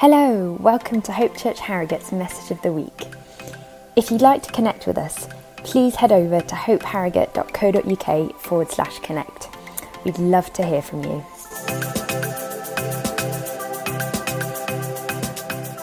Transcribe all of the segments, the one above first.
Hello, welcome to Hope Church Harrogate's Message of the Week. If you'd like to connect with us, please head over to hopeharrogate.co.uk forward slash connect. We'd love to hear from you.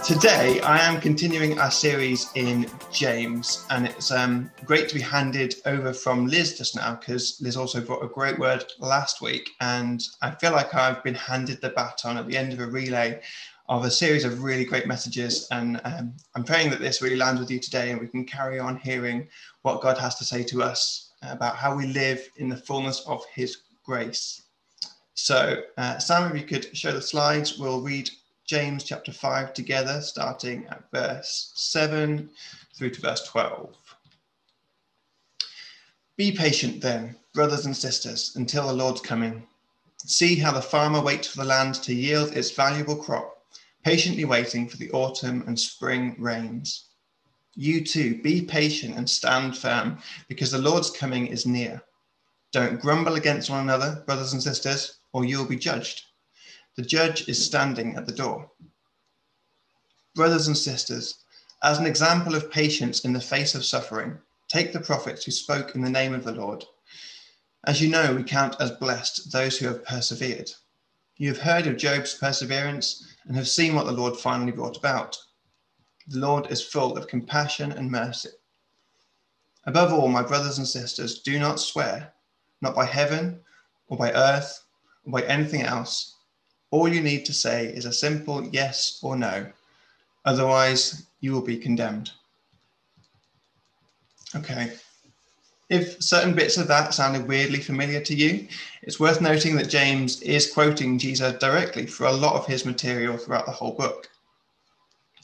Today, I am continuing our series in James, and it's um, great to be handed over from Liz just now because Liz also brought a great word last week, and I feel like I've been handed the baton at the end of a relay of a series of really great messages. And um, I'm praying that this really lands with you today, and we can carry on hearing what God has to say to us about how we live in the fullness of His grace. So, uh, Sam, if you could show the slides, we'll read James chapter 5 together, starting at verse 7 through to verse 12. Be patient then, brothers and sisters, until the Lord's coming. See how the farmer waits for the land to yield its valuable crop, patiently waiting for the autumn and spring rains. You too, be patient and stand firm, because the Lord's coming is near. Don't grumble against one another, brothers and sisters, or you will be judged. The judge is standing at the door. Brothers and sisters, as an example of patience in the face of suffering, take the prophets who spoke in the name of the Lord. As you know, we count as blessed those who have persevered. You have heard of Job's perseverance and have seen what the Lord finally brought about. The Lord is full of compassion and mercy. Above all, my brothers and sisters, do not swear, not by heaven or by earth or by anything else all you need to say is a simple yes or no. Otherwise, you will be condemned. Okay. If certain bits of that sounded weirdly familiar to you, it's worth noting that James is quoting Jesus directly for a lot of his material throughout the whole book.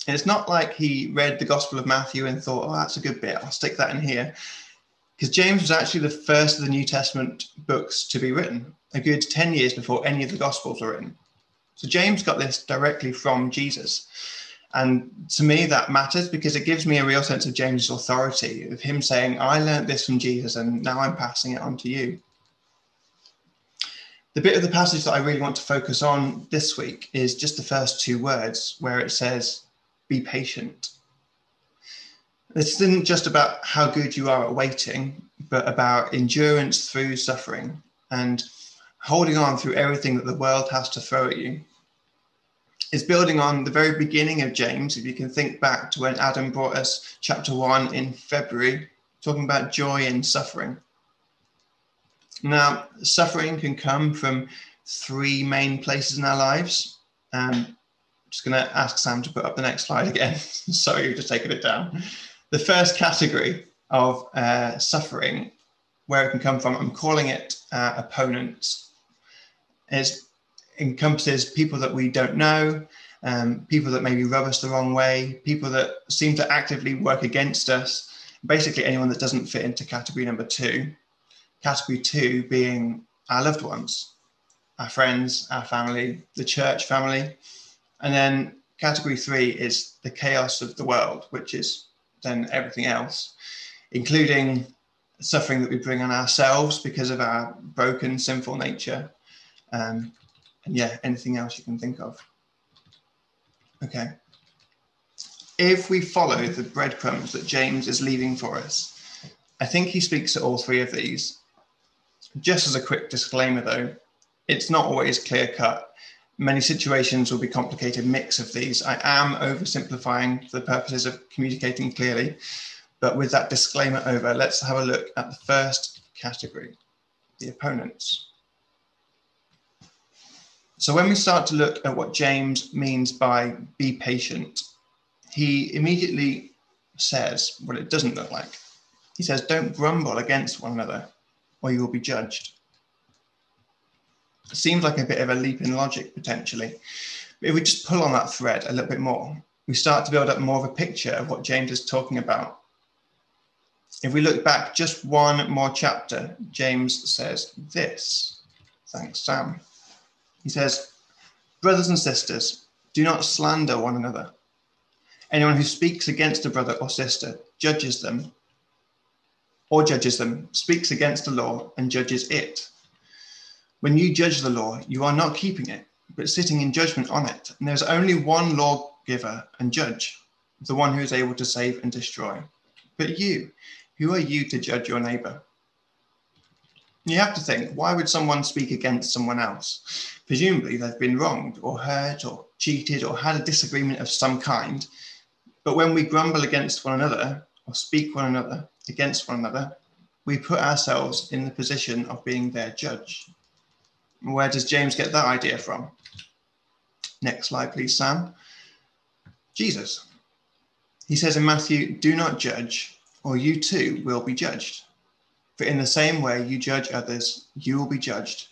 It's not like he read the Gospel of Matthew and thought, oh, that's a good bit, I'll stick that in here. Because James was actually the first of the New Testament books to be written, a good 10 years before any of the Gospels were written. So James got this directly from Jesus. And to me, that matters because it gives me a real sense of James's authority, of him saying, I learned this from Jesus and now I'm passing it on to you. The bit of the passage that I really want to focus on this week is just the first two words where it says, Be patient. This isn't just about how good you are at waiting, but about endurance through suffering and holding on through everything that the world has to throw at you. Is building on the very beginning of James, if you can think back to when Adam brought us chapter one in February, talking about joy in suffering. Now, suffering can come from three main places in our lives. Um, I'm just going to ask Sam to put up the next slide again. Sorry, you've just taken it down. The first category of uh, suffering, where it can come from, I'm calling it uh, opponents it encompasses people that we don't know, um, people that maybe rub us the wrong way, people that seem to actively work against us, basically anyone that doesn't fit into category number two. Category two being our loved ones, our friends, our family, the church family. And then category three is the chaos of the world, which is then everything else, including suffering that we bring on ourselves because of our broken, sinful nature, um, and yeah, anything else you can think of. Okay. If we follow the breadcrumbs that James is leaving for us, I think he speaks to all three of these. Just as a quick disclaimer, though, it's not always clear cut. Many situations will be complicated mix of these. I am oversimplifying for the purposes of communicating clearly. But with that disclaimer over, let's have a look at the first category the opponents. So when we start to look at what James means by be patient, he immediately says what it doesn't look like. He says, Don't grumble against one another, or you will be judged. It seems like a bit of a leap in logic potentially. But if we just pull on that thread a little bit more, we start to build up more of a picture of what James is talking about. If we look back just one more chapter, James says this. Thanks, Sam. He says, Brothers and sisters, do not slander one another. Anyone who speaks against a brother or sister judges them, or judges them, speaks against the law and judges it. When you judge the law, you are not keeping it, but sitting in judgment on it. And there's only one lawgiver and judge, the one who is able to save and destroy. But you, who are you to judge your neighbor? You have to think, why would someone speak against someone else? Presumably, they've been wronged or hurt or cheated or had a disagreement of some kind. But when we grumble against one another or speak one another against one another, we put ourselves in the position of being their judge. Where does James get that idea from? Next slide, please, Sam. Jesus. He says in Matthew, Do not judge, or you too will be judged. For in the same way you judge others, you will be judged.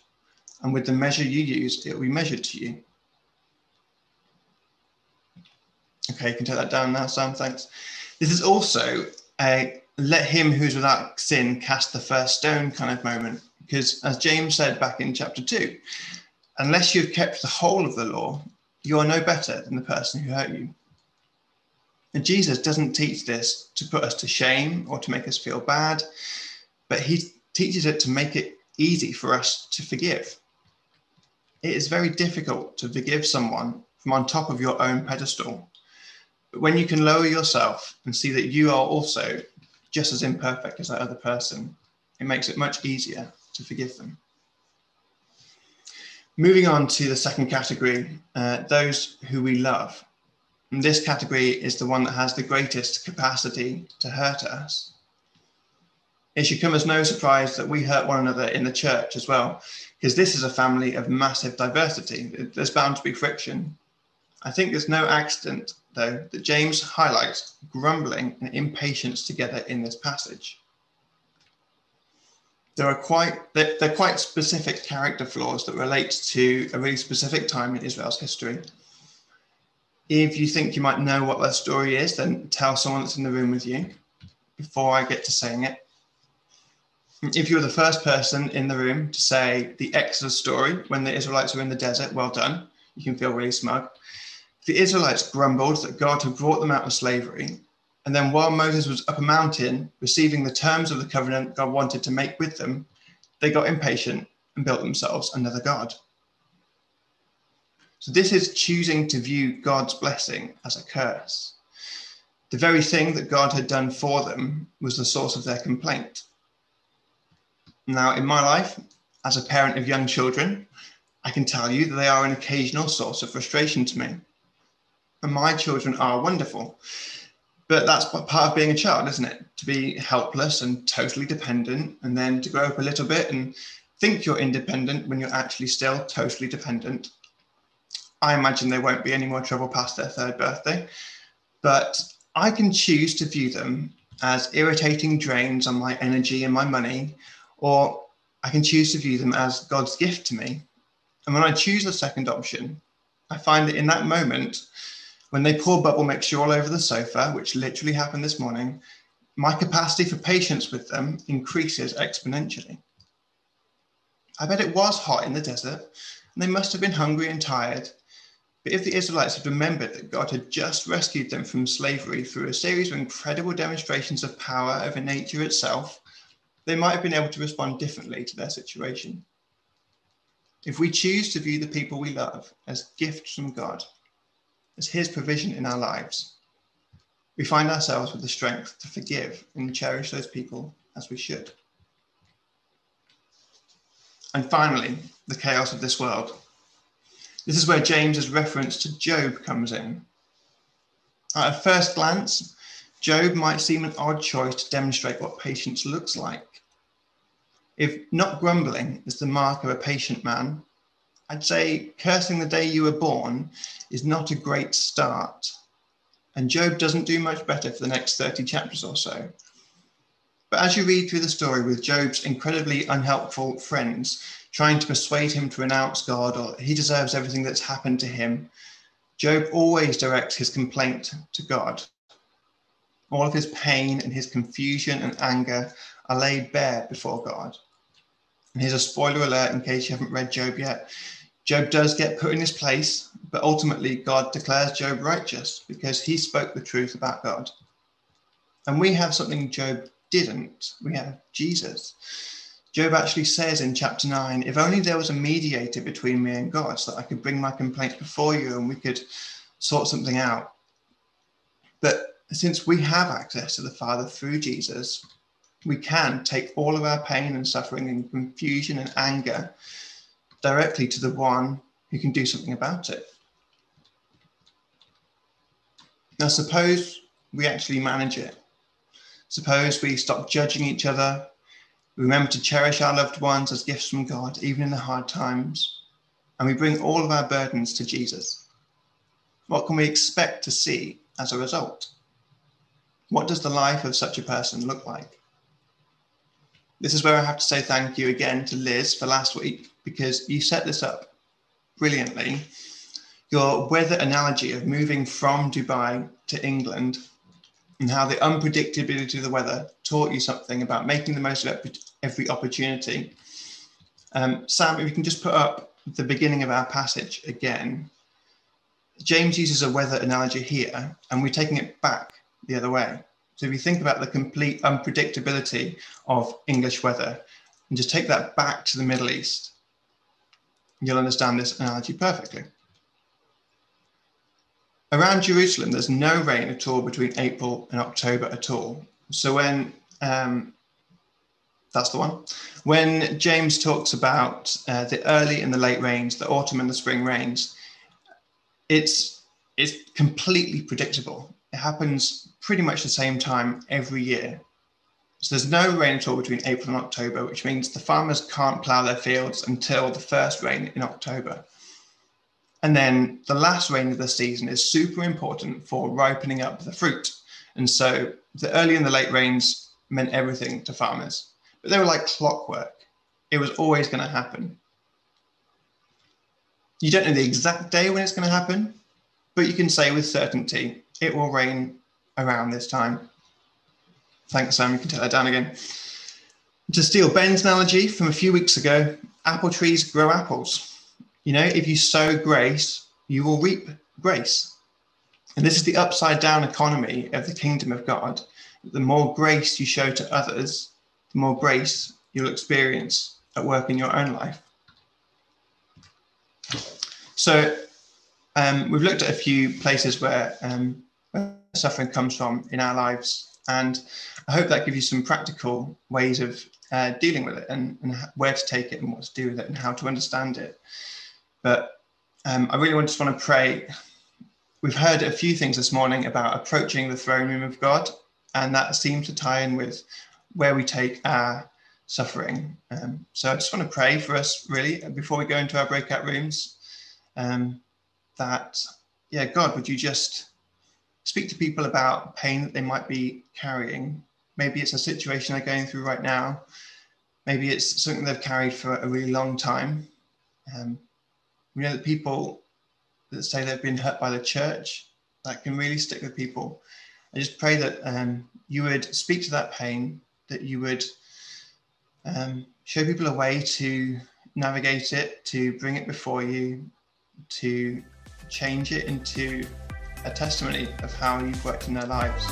And with the measure you use, it will be measured to you. Okay, you can take that down now, Sam. Thanks. This is also a let him who's without sin cast the first stone kind of moment. Because as James said back in chapter 2, unless you've kept the whole of the law, you are no better than the person who hurt you. And Jesus doesn't teach this to put us to shame or to make us feel bad, but he teaches it to make it easy for us to forgive. It is very difficult to forgive someone from on top of your own pedestal. But when you can lower yourself and see that you are also just as imperfect as that other person, it makes it much easier to forgive them. Moving on to the second category, uh, those who we love. And this category is the one that has the greatest capacity to hurt us. It should come as no surprise that we hurt one another in the church as well, because this is a family of massive diversity. There's bound to be friction. I think there's no accident, though, that James highlights grumbling and impatience together in this passage there are quite they're, quite specific character flaws that relate to a really specific time in Israel's history. If you think you might know what that story is, then tell someone that's in the room with you before I get to saying it. If you're the first person in the room to say the Exodus story when the Israelites were in the desert, well done. You can feel really smug. The Israelites grumbled that God had brought them out of slavery and then while Moses was up a mountain receiving the terms of the covenant God wanted to make with them, they got impatient and built themselves another God. So this is choosing to view God's blessing as a curse. The very thing that God had done for them was the source of their complaint. Now, in my life, as a parent of young children, I can tell you that they are an occasional source of frustration to me. And my children are wonderful. But that's part of being a child, isn't it? To be helpless and totally dependent, and then to grow up a little bit and think you're independent when you're actually still totally dependent. I imagine there won't be any more trouble past their third birthday, but I can choose to view them as irritating drains on my energy and my money, or I can choose to view them as God's gift to me. And when I choose the second option, I find that in that moment, when they pour bubble mixture all over the sofa, which literally happened this morning, my capacity for patience with them increases exponentially. I bet it was hot in the desert, and they must have been hungry and tired. But if the Israelites had remembered that God had just rescued them from slavery through a series of incredible demonstrations of power over nature itself, they might have been able to respond differently to their situation. If we choose to view the people we love as gifts from God, as His provision in our lives, we find ourselves with the strength to forgive and cherish those people as we should. And finally, the chaos of this world. This is where James's reference to Job comes in. At first glance, Job might seem an odd choice to demonstrate what patience looks like. If not grumbling is the mark of a patient man, I'd say cursing the day you were born is not a great start. And Job doesn't do much better for the next 30 chapters or so. But as you read through the story with Job's incredibly unhelpful friends trying to persuade him to renounce God or he deserves everything that's happened to him, Job always directs his complaint to God. All of his pain and his confusion and anger are laid bare before God. Here's a spoiler alert in case you haven't read Job yet. Job does get put in his place, but ultimately God declares Job righteous because he spoke the truth about God. And we have something Job didn't. We have Jesus. Job actually says in chapter 9 if only there was a mediator between me and God so that I could bring my complaints before you and we could sort something out. But since we have access to the Father through Jesus, we can take all of our pain and suffering and confusion and anger directly to the one who can do something about it. Now, suppose we actually manage it. Suppose we stop judging each other, we remember to cherish our loved ones as gifts from God, even in the hard times, and we bring all of our burdens to Jesus. What can we expect to see as a result? What does the life of such a person look like? This is where I have to say thank you again to Liz for last week because you set this up brilliantly your weather analogy of moving from Dubai to England and how the unpredictability of the weather taught you something about making the most of every opportunity. Um, Sam, if you can just put up the beginning of our passage again. James uses a weather analogy here, and we're taking it back the other way. So if you think about the complete unpredictability of English weather, and just take that back to the Middle East, you'll understand this analogy perfectly. Around Jerusalem, there's no rain at all between April and October at all. So when um, that's the one. When James talks about uh, the early and the late rains, the autumn and the spring rains, it's it's completely predictable. It happens pretty much the same time every year. So there's no rain at all between April and October, which means the farmers can't plough their fields until the first rain in October. And then the last rain of the season is super important for ripening up the fruit. And so the early and the late rains meant everything to farmers, but they were like clockwork. It was always going to happen. You don't know the exact day when it's going to happen, but you can say with certainty it will rain around this time. Thanks, Sam. You can take that down again. To steal Ben's analogy from a few weeks ago, apple trees grow apples. You know, if you sow grace, you will reap grace. And this is the upside down economy of the kingdom of God. The more grace you show to others, the more grace you'll experience at work in your own life. So, um, we've looked at a few places where, um, where suffering comes from in our lives, and I hope that gives you some practical ways of uh, dealing with it and, and where to take it and what to do with it and how to understand it. But um, I really just want to pray. We've heard a few things this morning about approaching the throne room of God, and that seems to tie in with where we take our suffering. Um, so I just want to pray for us, really, before we go into our breakout rooms, um, that, yeah, God, would you just speak to people about pain that they might be carrying? Maybe it's a situation they're going through right now. Maybe it's something they've carried for a really long time. Um, we know that people that say they've been hurt by the church, that can really stick with people. I just pray that um, you would speak to that pain, that you would um, show people a way to navigate it, to bring it before you, to change it into a testimony of how you've worked in their lives.